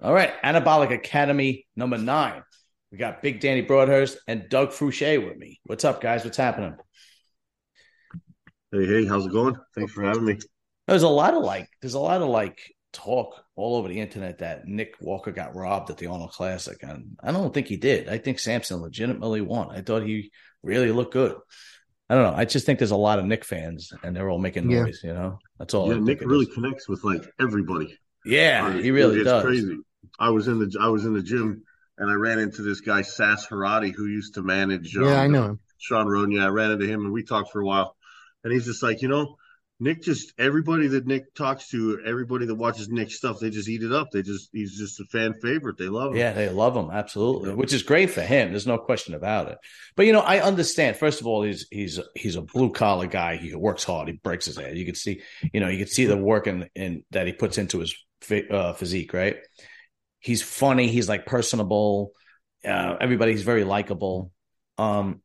All right, Anabolic Academy number nine. We got Big Danny Broadhurst and Doug Fouché with me. What's up, guys? What's happening? Hey, hey, how's it going? Thanks for having me. There's a lot of like, there's a lot of like talk all over the internet that Nick Walker got robbed at the Arnold Classic, and I don't think he did. I think Samson legitimately won. I thought he really looked good. I don't know. I just think there's a lot of Nick fans, and they're all making Yeah. noise. You know, that's all. I Yeah, Nick really is. connects with like everybody. Yeah, he really it's does. Crazy. I was in the I was in the gym and I ran into this guy Sass Harati who used to manage. um, Yeah, I know him. Sean Roden. Yeah, I ran into him and we talked for a while. And he's just like, you know, Nick just everybody that Nick talks to, everybody that watches Nick's stuff, they just eat it up. They just he's just a fan favorite. They love him. Yeah, they love him absolutely, Yeah. which is great for him. There's no question about it. But you know, I understand. First of all, he's he's he's a blue collar guy. He works hard. He breaks his head. You can see, you know, you can see the work in, in that he puts into his uh, physique. Right? He's funny. He's like personable. Uh, everybody's very likable. Um,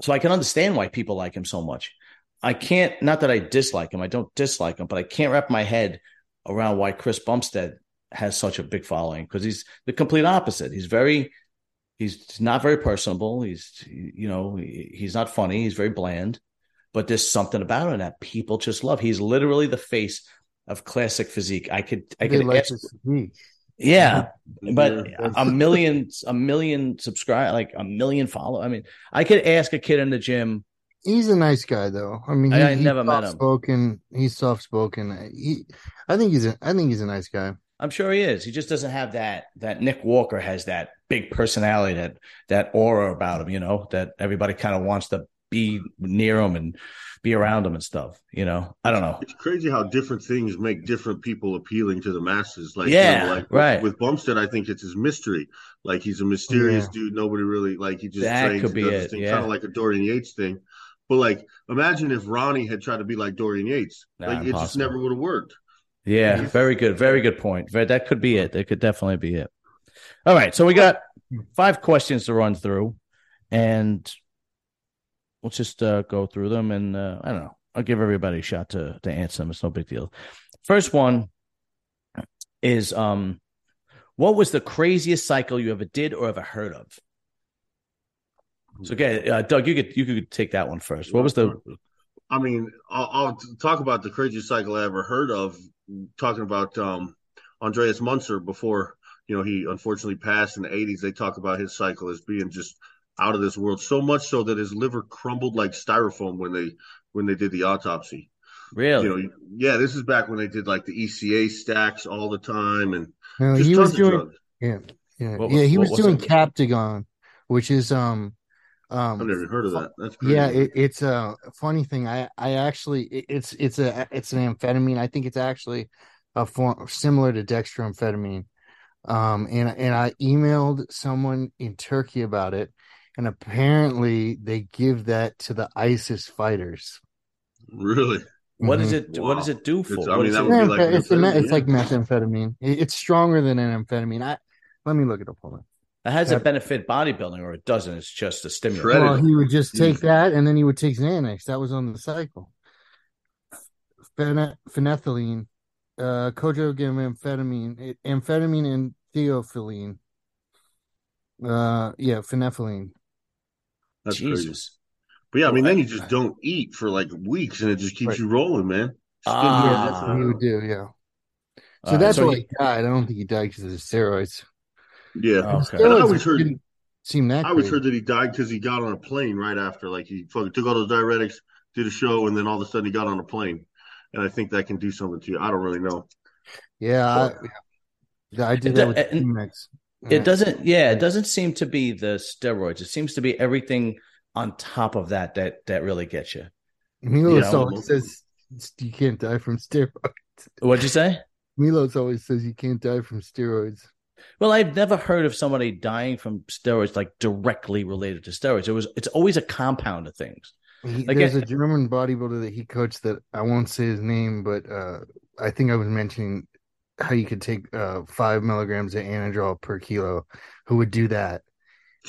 so I can understand why people like him so much. I can't. Not that I dislike him. I don't dislike him, but I can't wrap my head around why Chris Bumstead has such a big following because he's the complete opposite. He's very, he's not very personable. He's, you know, he's not funny. He's very bland, but there's something about him that people just love. He's literally the face of classic physique. I could, I They could, like ask, physique. Yeah, but a million, a million subscribe, like a million follow. I mean, I could ask a kid in the gym. He's a nice guy, though. I mean, I- he, I he's never met him. Spoken. He's soft spoken. He, I think he's a. I think he's a nice guy. I'm sure he is. He just doesn't have that. That Nick Walker has that big personality, that that aura about him. You know, that everybody kind of wants to be near them and be around them and stuff. You know, I don't know. It's crazy how different things make different people appealing to the masses. Like, Yeah, you know, like right. With, with Bumstead, I think it's his mystery. Like, he's a mysterious Yeah. dude. Nobody really like. He just That trains could be it, yeah. kind of like a Dorian Yates thing. But like, imagine if Ronnie had tried to be like Dorian Yates. Nah, like, it just never would have worked. Yeah, Yeah. very good, very good point. That could be it. That could definitely be it. All right, so we got five questions to run through, and let's just uh, go through them. And uh, I don't know. I'll give everybody a shot to to answer them. It's no big deal. First one is um, what was the craziest cycle you ever did or ever heard of? So, okay, uh, Doug, you could you could take that one first. What was the I mean, I'll, I'll talk about the craziest cycle I ever heard of. Talking about um, Andreas Munzer before you know he unfortunately passed in the '80s. They talk about his cycle as being just out of this world. So much so that his liver crumbled like styrofoam when they when they did the autopsy. really? You know, yeah, this is back when they did like the ECA stacks all the time and No, just he tons was of doing. drugs. Yeah, yeah, What yeah. He was was doing it? Captagon, which is um, Um, I've never heard of that. That's crazy. Yeah, it, it's a funny thing. I I actually it- it's it's a it's an amphetamine. I think it's actually a form similar to dextroamphetamine. Um, and and I emailed someone in Turkey about it, and apparently they give that to the ISIS fighters. really. What Mhm. does it? What does it do for? It's- I mean, that it- would be like it's, a, me- it's methamphetamine, like methamphetamine. It's stronger than an amphetamine. I let me look it up. Hold on. It has a benefit bodybuilding, or it doesn't. It's just a stimulant. Shredded. Well, he would just take Jeez. that, and then he would take Xanax. That was on the cycle. Phen- phenethylline, uh, codogram amphetamine, amphetamine, and theophylline. Uh, yeah, phenethylline. That's crazy. But yeah, I mean, then you just don't eat for like weeks, and it just keeps Right. you rolling, man. Ah. yeah, that's what he would do. Yeah. So All right, that's so why he- he died. I don't think he died because of the steroids. Yeah, Okay. And I Steroids always heard- didn't seem that. I always great. heard that he died because he got on a plane right after, like he fucking took all those diuretics, did a show, and then all of a sudden he got on a plane. And I think that can do something to you. I don't really know. Yeah, I, yeah, I did It that do- with and- It doesn't. Yeah, it doesn't seem to be the steroids. It seems to be everything on top of that that that really gets you. Milos you know, always says you can't die from steroids. What'd you say? Milos always says you can't die from steroids. Well, I've never heard of somebody dying from steroids like directly related to steroids. It was. It's always a compound of things. He, Like, there's I- a German bodybuilder that he coached that I won't say his name, but uh, I think I was mentioning how you could take uh, five milligrams of Anadrol per kilo. Who would do that?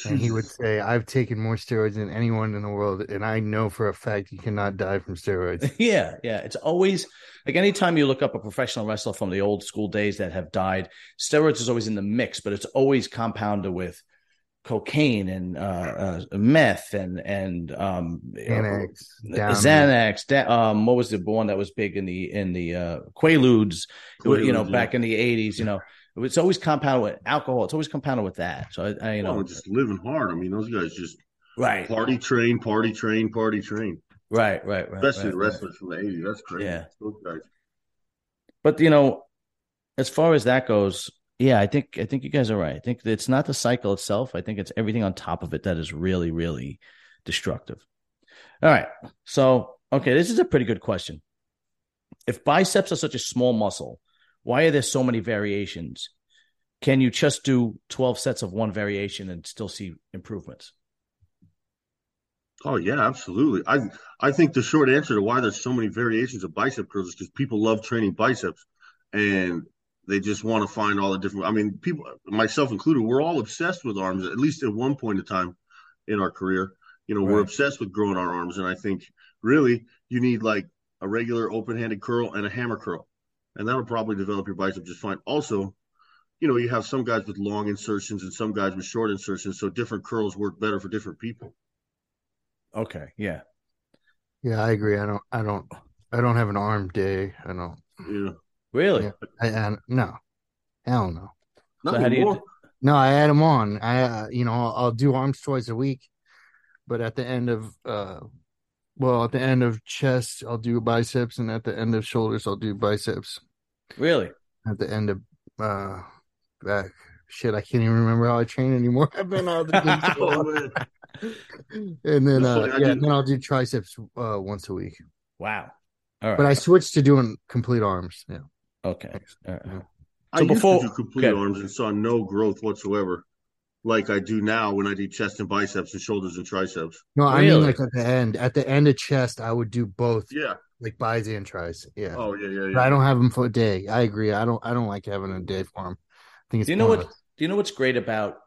and he would say, "I've taken more steroids than anyone in the world, and I know for a fact you cannot die from steroids." yeah, yeah. It's always like anytime you look up a professional wrestler from the old school days that have died, steroids is always in the mix, but it's always compounded with cocaine and uh, uh, meth and and um, Xanax, Xanax. Da- um, what was the one that was big in the in the uh, Quaaludes? Quaaludes, you know, yeah. back in the eighties. You know, it's always compounded with alcohol. It's always compounded with that. So I, I you know, Well, just living hard. I mean, those guys just right, party train, party train, party train. right, right, right. Especially right, the right. wrestlers from the '80s. That's crazy. Yeah. Those guys. But you know, as far as that goes, yeah, I think I think you guys are right. I think it's not the cycle itself. I think it's everything on top of it that is really, really destructive. All right. So, okay, this is a pretty good question. If biceps are such a small muscle, why are there so many variations? Can you just do 12 sets of one variation and still see improvements? Oh yeah, absolutely. I I think the short answer to why there's so many variations of bicep curls is because people love training biceps, and they just want to find all the different. I mean, people, myself included, we're all obsessed with arms. At least at one point in time in our career, you know, we're obsessed with growing our arms, and I think really you need like a regular open-handed curl and a hammer curl, and that'll probably develop your bicep just fine. Also, you know, you have some guys with long insertions and some guys with short insertions, so different curls work better for different people. Okay. Yeah. Yeah, I agree. I don't. I don't. I don't have an arm day. I don't. Yeah. Really? Yeah. I, I no. Hell no. Not So how do you anymore. No, I add them on. I, uh, you know, I'll, I'll do arms twice a week, but at the end of, uh, well, at the end of chest, I'll do biceps, and at the end of shoulders, I'll do biceps. Really? At the end of, uh, back, shit, I can't even remember how I train anymore. I've been out of the game so long. man. and then, uh, I yeah, did- then I'll do triceps uh, once a week. Wow. All right. But I switched to doing complete arms. Yeah. Okay. All right. Yeah. I So used before- to do complete okay. arms and saw no growth whatsoever, like I do now when I do chest and biceps and shoulders and triceps. No, I mean like at the end. At the end of chest, I would do both, Yeah. like bis and tries. Yeah. Oh yeah, yeah, But I don't have them for a day. I agree. I don't. I don't like having a day for them. I think it's. Do you know what? Do you know what's great about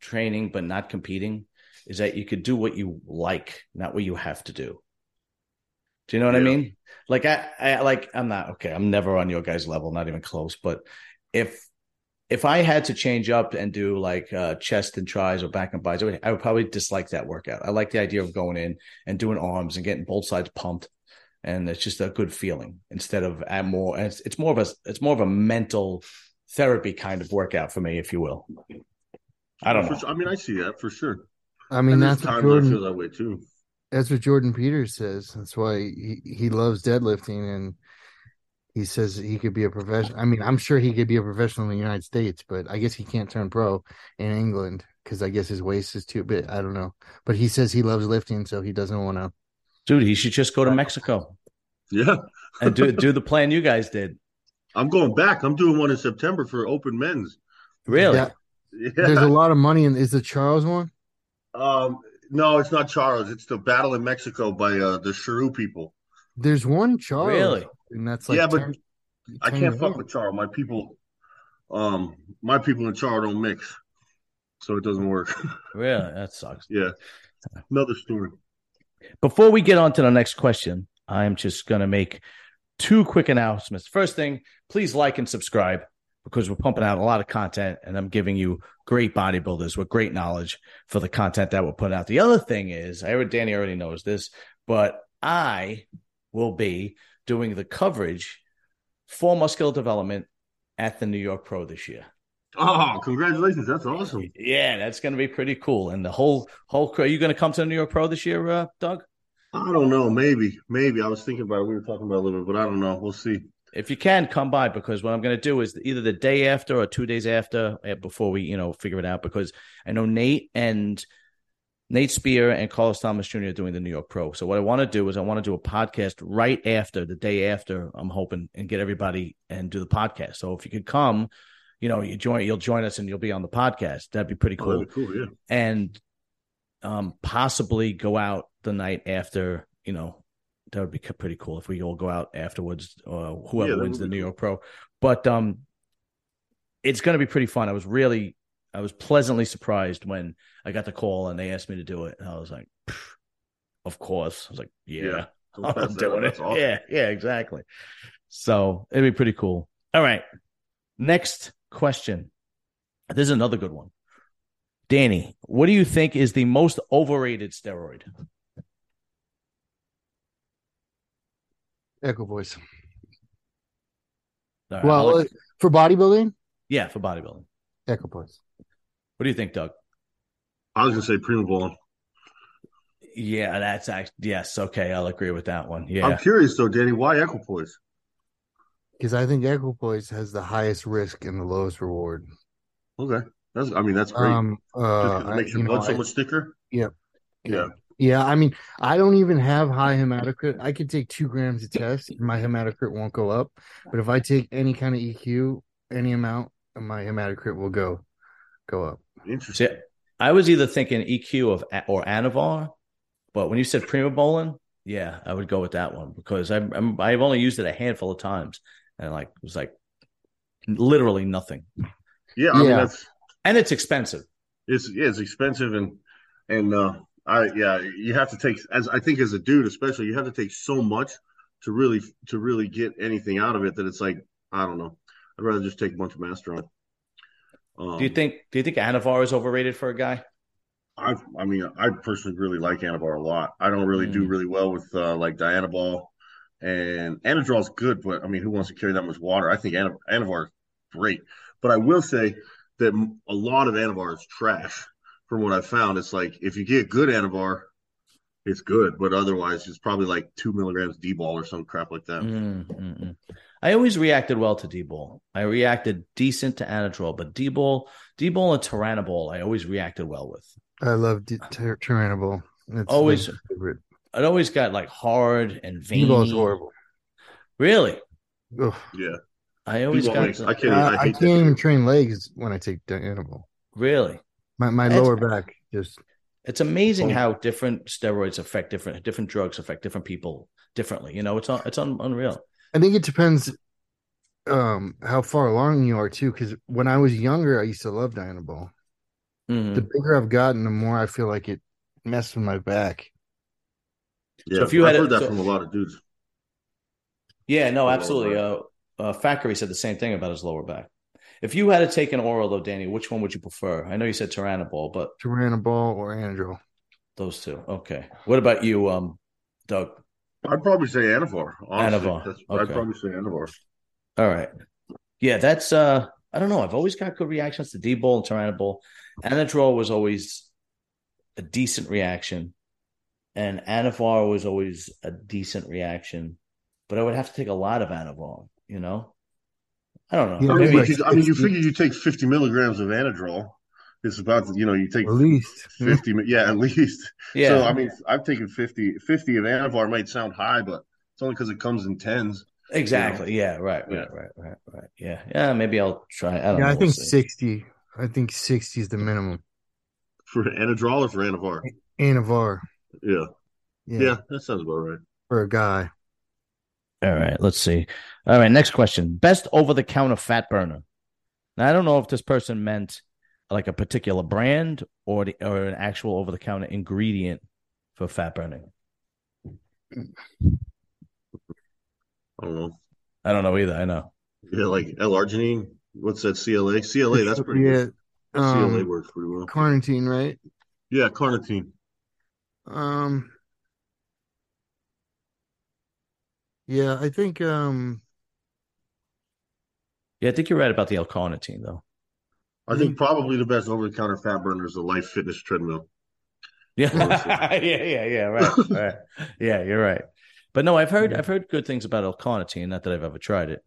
training but not competing is that you could do what you like, not what you have to do. Do you know what I mean? Like I, I like I'm not okay. I'm never on your guys' level, not even close. But if if I had to change up and do like uh, chest and tries or back and biceps, I would, I would probably dislike that workout. I like the idea of going in and doing arms and getting both sides pumped, and it's just a good feeling instead of at more. It's, it's more of a it's more of a mental therapy kind of workout for me, if you will. I don't For know. sure. I mean, I see that for sure. I mean, and that's what times I feel Jordan. that way too. That's what Jordan Peters says. That's why he he loves deadlifting, and he says he could be a professional. I mean, I'm sure he could be a professional in the United States, but I guess he can't turn pro in England because I guess his waist is too big. I don't know, but he says he loves lifting, so he doesn't want to. Dude, he should just go to Mexico Yeah, and do do the plan you guys did. I'm going back. I'm doing one in September for open men's. Really? Yeah. Yeah. There's a lot of money in. Is the Charles one? Um, no, it's not Charles. It's the battle in Mexico by uh, the Sharu people. There's one Charles, Really? and that's like yeah, but 10 I can't fuck with Charles. My people, um, my people in Charles don't mix, so it doesn't work. Really? That sucks. yeah, another story. Before we get on to the next question, I'm just going to make two quick announcements. First thing, please like and subscribe because we're pumping out a lot of content and I'm giving you great bodybuilders with great knowledge for the content that we're putting out. The other thing is, I heard Danny already knows this, but I will be doing the coverage for muscular development at the New York Pro this year. Oh, congratulations! That's awesome. Yeah, that's going to be pretty cool. And the whole whole are you going to come to the New York Pro this year, uh, Doug? I don't know. Maybe, maybe I was thinking about it. We were talking about it a little bit, but I don't know. We'll see. If you can come by because what i'm going to do is either the day after or two days after uh, before we you know figure it out because i know nate and nate spear and carlos thomas jr are doing the new york pro so what i want to do is i want to do a podcast right after the day after i'm hoping and get everybody and do the podcast so if you could come you know you join you'll join us and you'll be on the podcast that'd be pretty Oh, cool that'd be cool. Yeah. and um possibly go out the night after you know that would be pretty cool if we all go out afterwards or whoever Yeah, wins the new cool. york pro but um it's going to be pretty fun i was really I was pleasantly surprised when I got the call and they asked me to do it. And I was like, of course. I was like, yeah, Yeah. I'm doing it. Awesome. Yeah, yeah, exactly. So it'd be pretty cool. All right. Next question. This is another good one. Danny, what do you think is the most overrated steroid? Echo voice. All right, Well, Alex? uh, for bodybuilding, yeah, for bodybuilding. Echo voice. What do you think, Doug? I was gonna say Prima Bowling. Yeah, that's actually yes. Okay, I'll agree with that one. Yeah, I'm curious though, Danny, why equipoise? Because I think equipoise has the highest risk and the lowest reward. Okay, that's I mean that's great. Um, Just uh, 'cause it I- makes your you blood know, so I- much thicker. Yep. Yeah. Yeah, I mean, I don't even have high hematocrit. I could take two grams of test, and my hematocrit won't go up. But if I take any kind of EQ, any amount, my hematocrit will go go up. Interesting. See, I was either thinking EQ of or Anavar, but when you said Prima Bolin, yeah, I would go with that one because I'm, I'm I've only used it a handful of times and like it was like literally nothing, Yeah, I mean Yeah. that's and it's expensive. it's yeah, it's expensive and and uh I yeah, you have to take as I think as a dude especially, you have to take so much to really to really get anything out of it that it's like I don't know. I'd rather just take a bunch of Masteron. Um, Do you think Do you think Anavar is overrated for a guy? I I mean I personally really like Anavar a lot. I don't really do Mm. really well with uh, like ball and Anadrol is good, but I mean who wants to carry that much water? I think Anavar is great, but I will say that a lot of Anavar is trash. From what I've found, it's like if you get good Anavar, it's good, but otherwise it's probably like two milligrams D ball or some crap like that. Mm, mm, mm. I always reacted well to D-ball. I reacted decent to Anadrol, but D-ball, D-ball and Tyrannobol, I always reacted well with. I love D- Tyr- Tyrannobol. It's Always- my favorite. It always got like hard and veiny. D-ball is horrible. Really? Ugh. Yeah, I always D-ball got makes- the- I can't. I, I, I can't even train legs when I take Dianabol. really. My my That's- lower back just It's amazing Oh. how different steroids affect different different drugs affect different people differently. You know, it's un, it's un, unreal. I think it depends um how far along you are too. Because when I was younger, I used to love Dianabol. Mhm. The bigger I've gotten, the more I feel like it messed with my back. Yeah, if you I've had heard it- that so- from a lot of dudes. Yeah, no, absolutely. Uh, uh, Thackeray said the same thing about his lower back. If you had to take an oral though, Danny, which one would you prefer? I know you said Tyrannobol, but Tyrannobol or Anadrol. those two. Okay. What about you, um, Doug? I'd probably say Anavar. Honestly. Anavar, okay. I'd probably say Anavar. All right. Yeah, that's uh I don't know. I've always got good reactions to D-ball and Tyrannobol. Anadrol was always a decent reaction. And Anavar was always a decent reaction. But I would have to take a lot of Anavar, you know? I don't know. Yeah, I mean, Maybe like- because, I mean, you figure you take 50 milligrams of Anadrol. It's about, you know, you take At least. 50, mi- yeah, at least. yeah. So, I mean, I've taken 50, 50 of Anavar might sound high, but it's only because it comes in tens. exactly. Yeah, right, Yeah. right, right, right, right. Yeah. Yeah, maybe I'll try. I don't Yeah, know. I think We'll sixty. I think sixty is the minimum. For Anadrol or for Anavar? Anavar. Yeah. Yeah, Yeah, that sounds about right. for a guy. All right, let's see. All right, next question. Best over the counter fat burner. Now I don't know if this person meant like a particular brand or the, or an actual over the counter ingredient for fat burning. I don't know. I don't know either. I know. Yeah, like L-arginine. What's that? CLA? CLA, that's pretty yeah. good. CLA Um, works pretty well. carnitine, right? Yeah, carnitine. Um. Yeah, I think um Yeah, I think you're right about the L-carnitine though. I think probably the best over-the-counter fat burner is the Life Fitness treadmill. Yeah, yeah, yeah, yeah. Right, right. Yeah, you're right. But no, I've heard I've heard good things about L-carnitine. Not that I've ever tried it.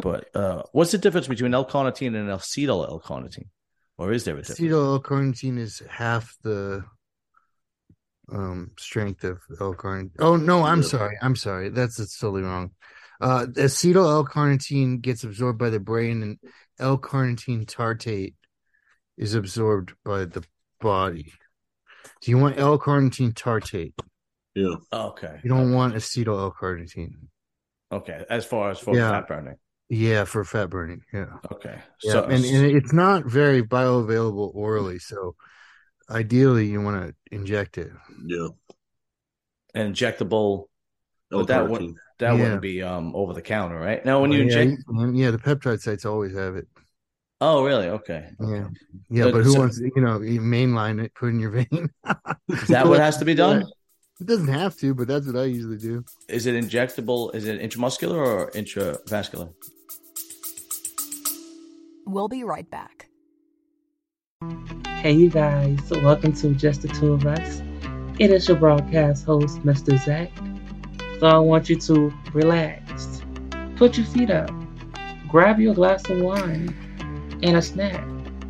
But uh, what's the difference between L-carnitine and acetyl L-carnitine? Or is there a difference? acetyl L-carnitine is half the um strength of L-carnitine. Oh no, I'm Yeah. sorry. I'm sorry. That's, that's totally wrong. Uh, acetyl L-carnitine gets absorbed by the brain, and L-carnitine tartrate is absorbed by the body. Do you want L-carnitine tartrate? Yeah. Okay. You don't want acetyl L-carnitine. Okay. As far as for Yeah. fat burning. Yeah, for fat burning. Yeah. Okay. Yeah. So and, and it's not very bioavailable orally. So ideally you want to inject it. Yeah. injectable But that L-carnitine. would that Yeah. wouldn't be um over the counter, right? Now when you yeah, inject yeah, the peptide sites always have it. Oh really? Okay. Yeah. Yeah, But but who so- wants you know, you mainline it, put in your vein. Is that what has to be done? It doesn't have to, but that's what I usually do. Is it injectable? Is it intramuscular or intravascular? We'll be right back. Hey, you guys, welcome to Just the Two of Us. It is your broadcast host, Mr. Zach. So I want you to relax, put your feet up, grab your glass of wine and a snack,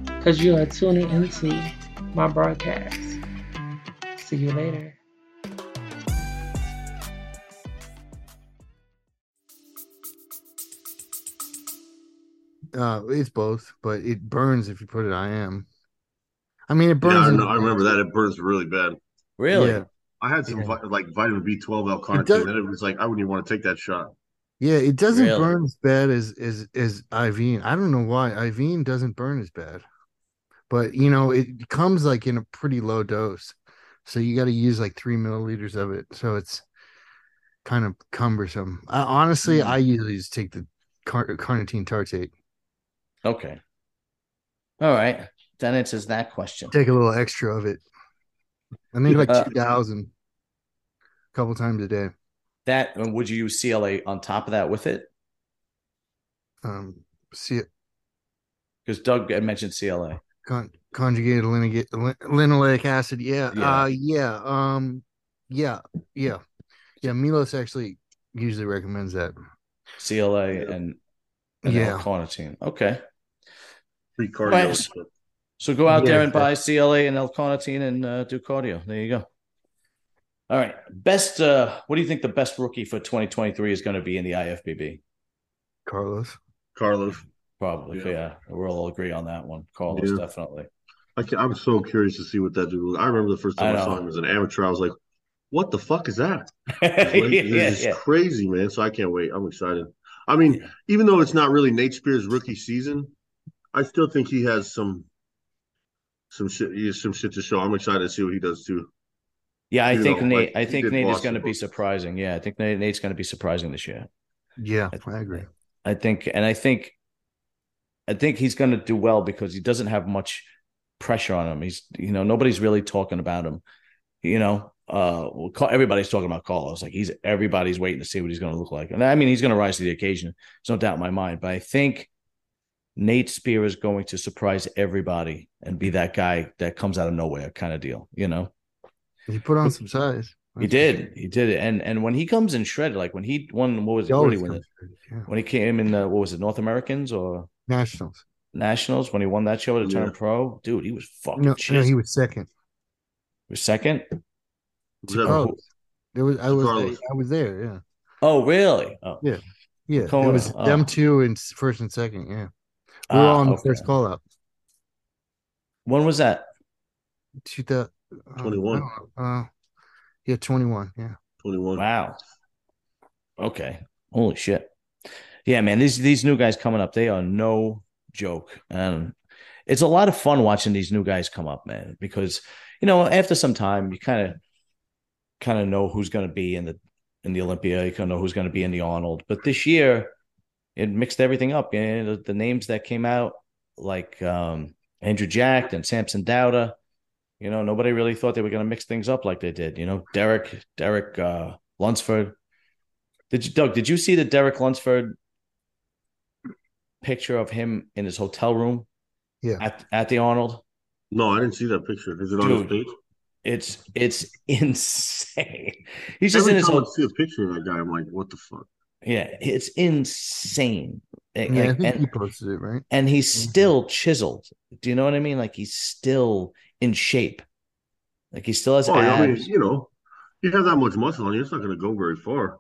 because you are tuning into my broadcast. See you later. Uh it's both, but it burns if you put it IM. I mean it burns. Yeah, I, know, I remember that. It burns really bad. Really? Yeah. I had some Yeah. vi- like vitamin B12 L It carnitine, does- and it was like I wouldn't even want to take that shot. Yeah, it doesn't Really? burn as bad as as as Ivine. I don't know why Ivine doesn't burn as bad, but you know it comes like in a pretty low dose, so you got to use like three milliliters of it. So it's kind of cumbersome. I, honestly, Mm. I usually just take the car- carnitine tartrate. Okay. All right. That answers that question. Take a little extra of it. I think like Uh, two thousand, a couple times a day. That and would you use CLA on top of that with it? Um, see it Because Doug had mentioned CLA. Con- conjugated linoleic, linoleic acid. Yeah. Yeah. Uh, yeah. Um, yeah. Yeah. Yeah. Milos actually usually recommends that. CLA Yeah. and, and Yeah. L-carnitine. Okay. Free cardio. Right. And stuff. So go out Yeah, there and buy CLA and L-carnitine and uh, do cardio. There you go. All right. Best. Uh, what do you think the best rookie for 2023 is going to be in the IFBB? Carlos. Carlos. Probably. Yeah. Yeah. We'll all agree on that one. Carlos, Yeah. definitely. I can, I'm so curious to see what that dude. I remember the first time I I, saw him as an amateur. I was like, "What the fuck is that?" yeah, It's, yeah, yeah. crazy, man. So I can't wait. I'm excited. I mean, even though it's not really Nate Spears' rookie season, I still think he has some some shit. He has some shit to show. I'm excited to see what he does too. Yeah, I You think know, Nate. like I think did Nate is going to be surprising. Yeah, I think Nate, Nate's going to be surprising this year. Yeah, I agree. I think, and I think, I think he's going to do well because he doesn't have much pressure on him. He's, you know, nobody's really talking about him. You know, uh, well, everybody's talking about Carlos. Like he's everybody's waiting to see what he's going to look like. And I mean, he's going to rise to the occasion. There's no doubt in my mind. But I think Nate Spear is going to surprise everybody and be that guy that comes out of nowhere kind of deal. You know. He put on some size. He did. He did it. And and when he comes in shredded, like when he won, what was it? He What did always he win? comes it? through, yeah. When he came in, the, what was it? North Americans or Nationals. Nationals? When he won that show to turn pro, dude, he was fucking. No, no, he was second. He was second. Was Oh, there was I was Carlos. I was there. Yeah, Oh, really? Oh, Yeah. yeah. Kona, It was oh. them two in first and second. Yeah, we were Ah, on the first call up. When was that? Two thousand 21. Uh, yeah, twenty one. Yeah. 21. Wow. Okay. Holy shit. Yeah, man. These these new guys coming up, they are no joke. And it's a lot of fun watching these new guys come up, man, because you know, after some time you kind of kind of know who's gonna be in the in the Olympia, you kind of know who's gonna be in the Arnold. But this year it mixed everything up. And the, the names that came out, like um Andrew Jack and Samson Dowda, you know, nobody really thought they were going to mix things up like they did. You know, Derek, Derek uh, Lunsford. Did you, Doug? Did you see the Derek Lunsford picture of him in his hotel room? Yeah. At at the Arnold. No, I didn't see that picture. Is it on his page? It's it's insane. He's just Every in his time I hotel. see a picture of that guy, I'm like, what the fuck? Yeah, it's insane. And, Yeah, I and- he posted it right. and he's Mhm. still chiseled. Do you know what I mean? Like he's still in shape. Like he still has Oh, I mean, you know, you have that much muscle on you, it's not going to go very far.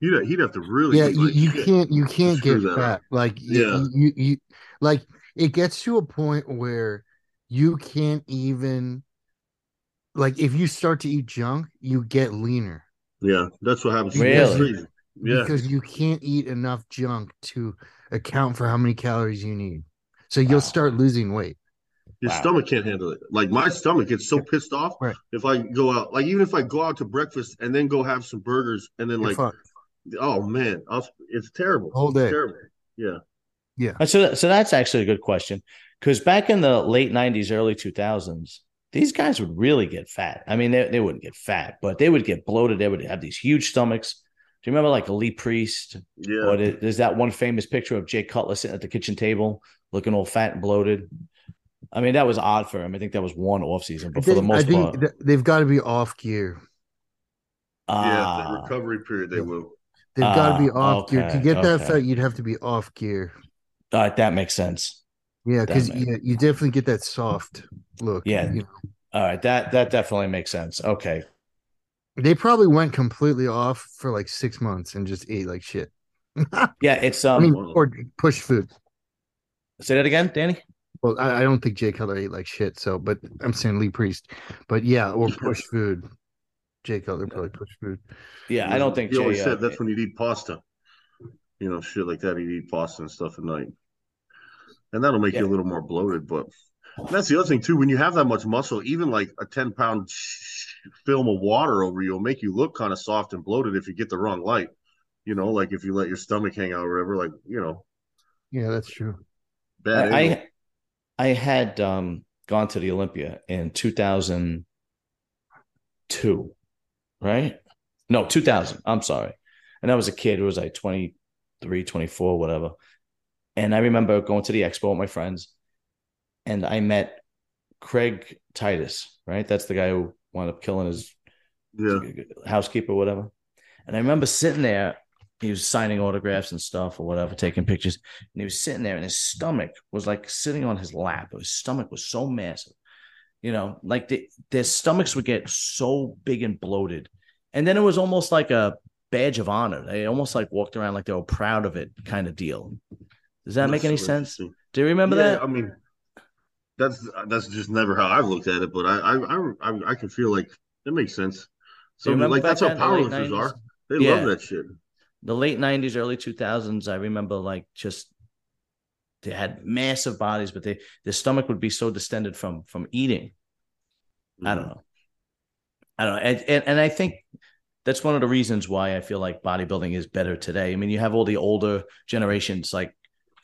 He'd, he'd have to really. yeah you, like you can't you can't get that fat up. like Yeah. you, you you like it gets to a point where you can't even like if you start to eat junk you get leaner Yeah, that's what happens. Really? That's crazy. Yeah, because you can't eat enough junk to account for how many calories you need. So you'll Wow. start losing weight. Your Wow. stomach can't handle it. Like my stomach gets so pissed off Right. if I go out. Like even if I go out to breakfast and then go have some burgers and then You're like, fucked. oh man, I'll, it's terrible. Whole It's day. terrible. Yeah. Uh, So, so that's actually a good question because back in the late '90s, early 2000s, these guys would really get fat. I mean, they, they wouldn't get fat, but they would get bloated. They would have these huge stomachs. Do you remember like a Lee Priest? Yeah. Or there- there's that one famous picture of Jay Cutler sitting at the kitchen table, looking all fat and bloated. I mean, that was odd for him. I think that was one off season, but I for the think, I most think part, th- they've got to be off gear. yeah. The recovery period, they will. They've got to be Ah, off gear. To okay, get that okay. fat, you'd have to be off gear. all right, that makes sense. Yeah, because makes- yeah, you definitely get that soft look. Yeah. you know. All right, that that definitely makes sense. Okay, They probably went completely off for like six months and just ate like shit. yeah, it's I um. mean, or push food. say that again, Danny. Well, I, I don't think Jay Cutler ate like shit. So, but I'm saying Lee Priest. But yeah, or push food. Jay Cutler probably push food. Yeah, I don't think He always Jay. said uh, that's when you'd eat pasta. You know, shit like that. He'd eat pasta and stuff at night, and that'll make Yeah. you a little more bloated. But that's the other thing too. When you have that much muscle, even like a ten pound film of water over you will make you look kind of soft and bloated if you get the wrong light. You know, like if you let your stomach hang out or whatever. Like you know, Yeah, that's true. bad. angle. I I had um gone to the Olympia in 2002, right? No, 2000. I'm sorry. And I was a kid. It was like 23, 24, whatever. And I remember going to the expo with my friends and I met Craig Titus, right? That's the guy who wound up killing his yeah, housekeeper, whatever. And I remember sitting there, he was signing autographs and stuff or whatever, taking pictures. And he was sitting there, and his stomach was like sitting on his lap. His stomach was so massive, you know, like the, their stomachs would get so big and bloated. And then it was almost like a badge of honor. They almost like walked around like they were proud of it, kind of deal. Does that make any so sense? Do you remember Yeah, that? I mean, that's that's just never how I've looked at it. But I I I, I can feel like it makes sense. So like that's how back then, the powerlifters are. They Yeah. love that shit. the late 90s early 2000s i remember like just they had massive bodies but they their stomach would be so distended from from eating i don't mm-hmm. know i don't know and, and, and i think that's one of the reasons why i feel like bodybuilding is better today i mean you have all the older generations like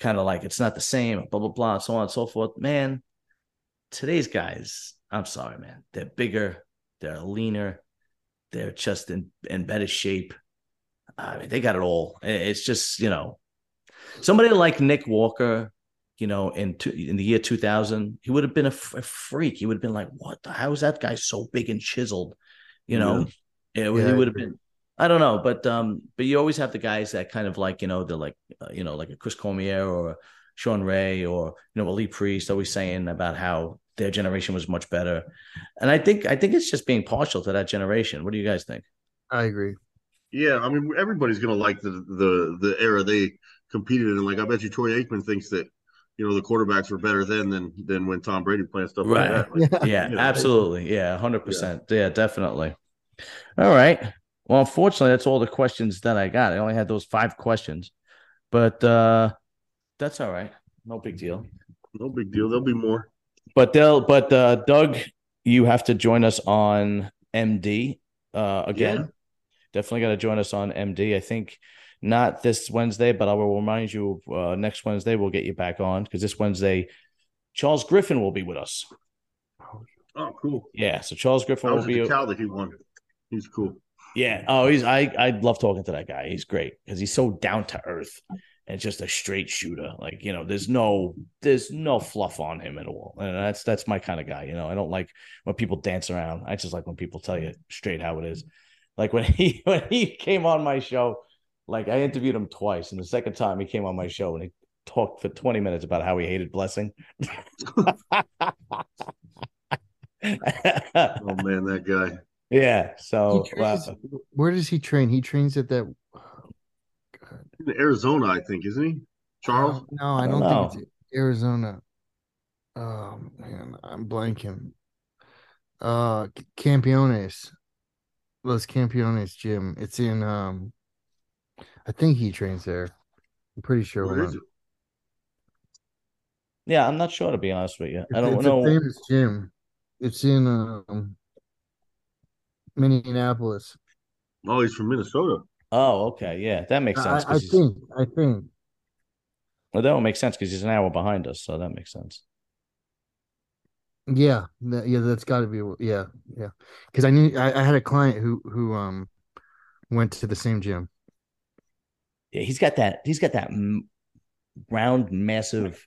kind of like it's not the same blah blah blah so on and so forth man today's guys i'm sorry man they're bigger they're leaner they're just in, in better shape I mean, they got it all. It's just you know, somebody like Nick Walker, you know, in two, in the year two thousand, he would have been a, f- a freak. He would have been like, "What? The, how is that guy so big and chiseled?" You know, it, Yeah, he would have been. I don't know, but um, but you always have the guys that kind of like you know they're like uh, you know like a Chris Cormier or a Sean Ray or you know a Lee Priest always saying about how their generation was much better, and I think I think it's just being partial to that generation. What do you guys think? I agree. Yeah, I mean everybody's gonna like the the the era they competed in. Like I bet you Troy Aikman thinks that you know the quarterbacks were better then than than when Tom Brady playing stuff Right. like that. Like, yeah, you know. absolutely. Yeah, hundred percent. Yeah, definitely. All right. Well, unfortunately, that's all the questions that I got. I only had those five questions, but uh that's all right. No big deal. no big deal. There'll be more. But they'll. But uh Doug, you have to join us on MD uh again. Yeah. Definitely got to join us on MD. I think not this Wednesday, but I will remind you uh, next Wednesday we'll get you back on because this Wednesday Charles Griffin will be with us. Oh, cool. Yeah, so Charles Griffin will be. the Cal that he won. He's cool. Yeah. Oh, he's I I love talking to that guy. He's great because he's so down to earth and just a straight shooter. Like you know, there's no there's no fluff on him at all, and that's that's my kind of guy. You know, I don't like when people dance around. I just like when people tell you straight how it is. Like when he when he came on my show, like I interviewed him twice, and the second time he came on my show and he talked for 20 minutes about how he hated blessing. Oh man, that guy. yeah. So trains- wow. where does he train? He trains at that. God. In Arizona, I think, isn't he? Charles. No, I I don't, don't think it's Arizona. Oh man, I'm blanking. Uh, Campeones, Los Campeones gym. It's in um, I think he trains there. I'm pretty sure. Where Hold is on. it? Yeah, I'm not sure to be honest with you. I It's, don't it's know. a famous gym. It's in um, Minneapolis. Oh, he's from Minnesota. Oh, okay, yeah, that makes sense. I, he's- think. I think. well, that would make sense because he's an hour behind us, so that makes sense. Yeah, that, yeah, that's got to be. Yeah, yeah. Because I knew I, I had a client who who um went to the same gym. Yeah, he's got that. He's got that m- round, massive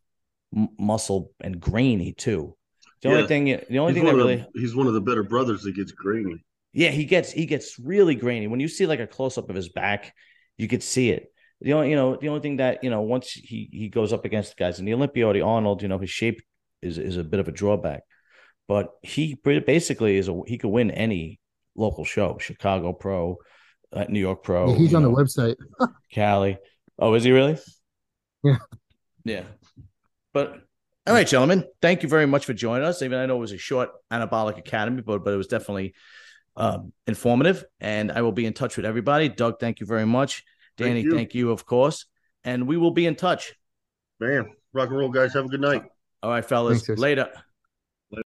m- muscle and grainy too. The only thing, the only He's thing that really, the, he's one of the better brothers that gets grainy. Yeah, he gets he gets really grainy. When you see like a close up of his back, you could see it. The only you know the only thing that you know once he he goes up against guys in the Olympia or the Arnold, you know his shape is is a bit of a drawback, but he basically is a he could win any local show, Chicago Pro, uh, New York Pro. Yeah, he's on know, the website. Cali. Oh, is he really? Yeah. Yeah. But all right, gentlemen, thank you very much for joining us. Even I know it was a short anabolic academy, but but it was definitely um, informative. And I will be in touch with everybody. Doug, thank you very much. Thank Danny, you. thank you, of course. And we will be in touch. Man, rock and roll, guys. Have a good night. All right, fellas. Thanks, guys. Later.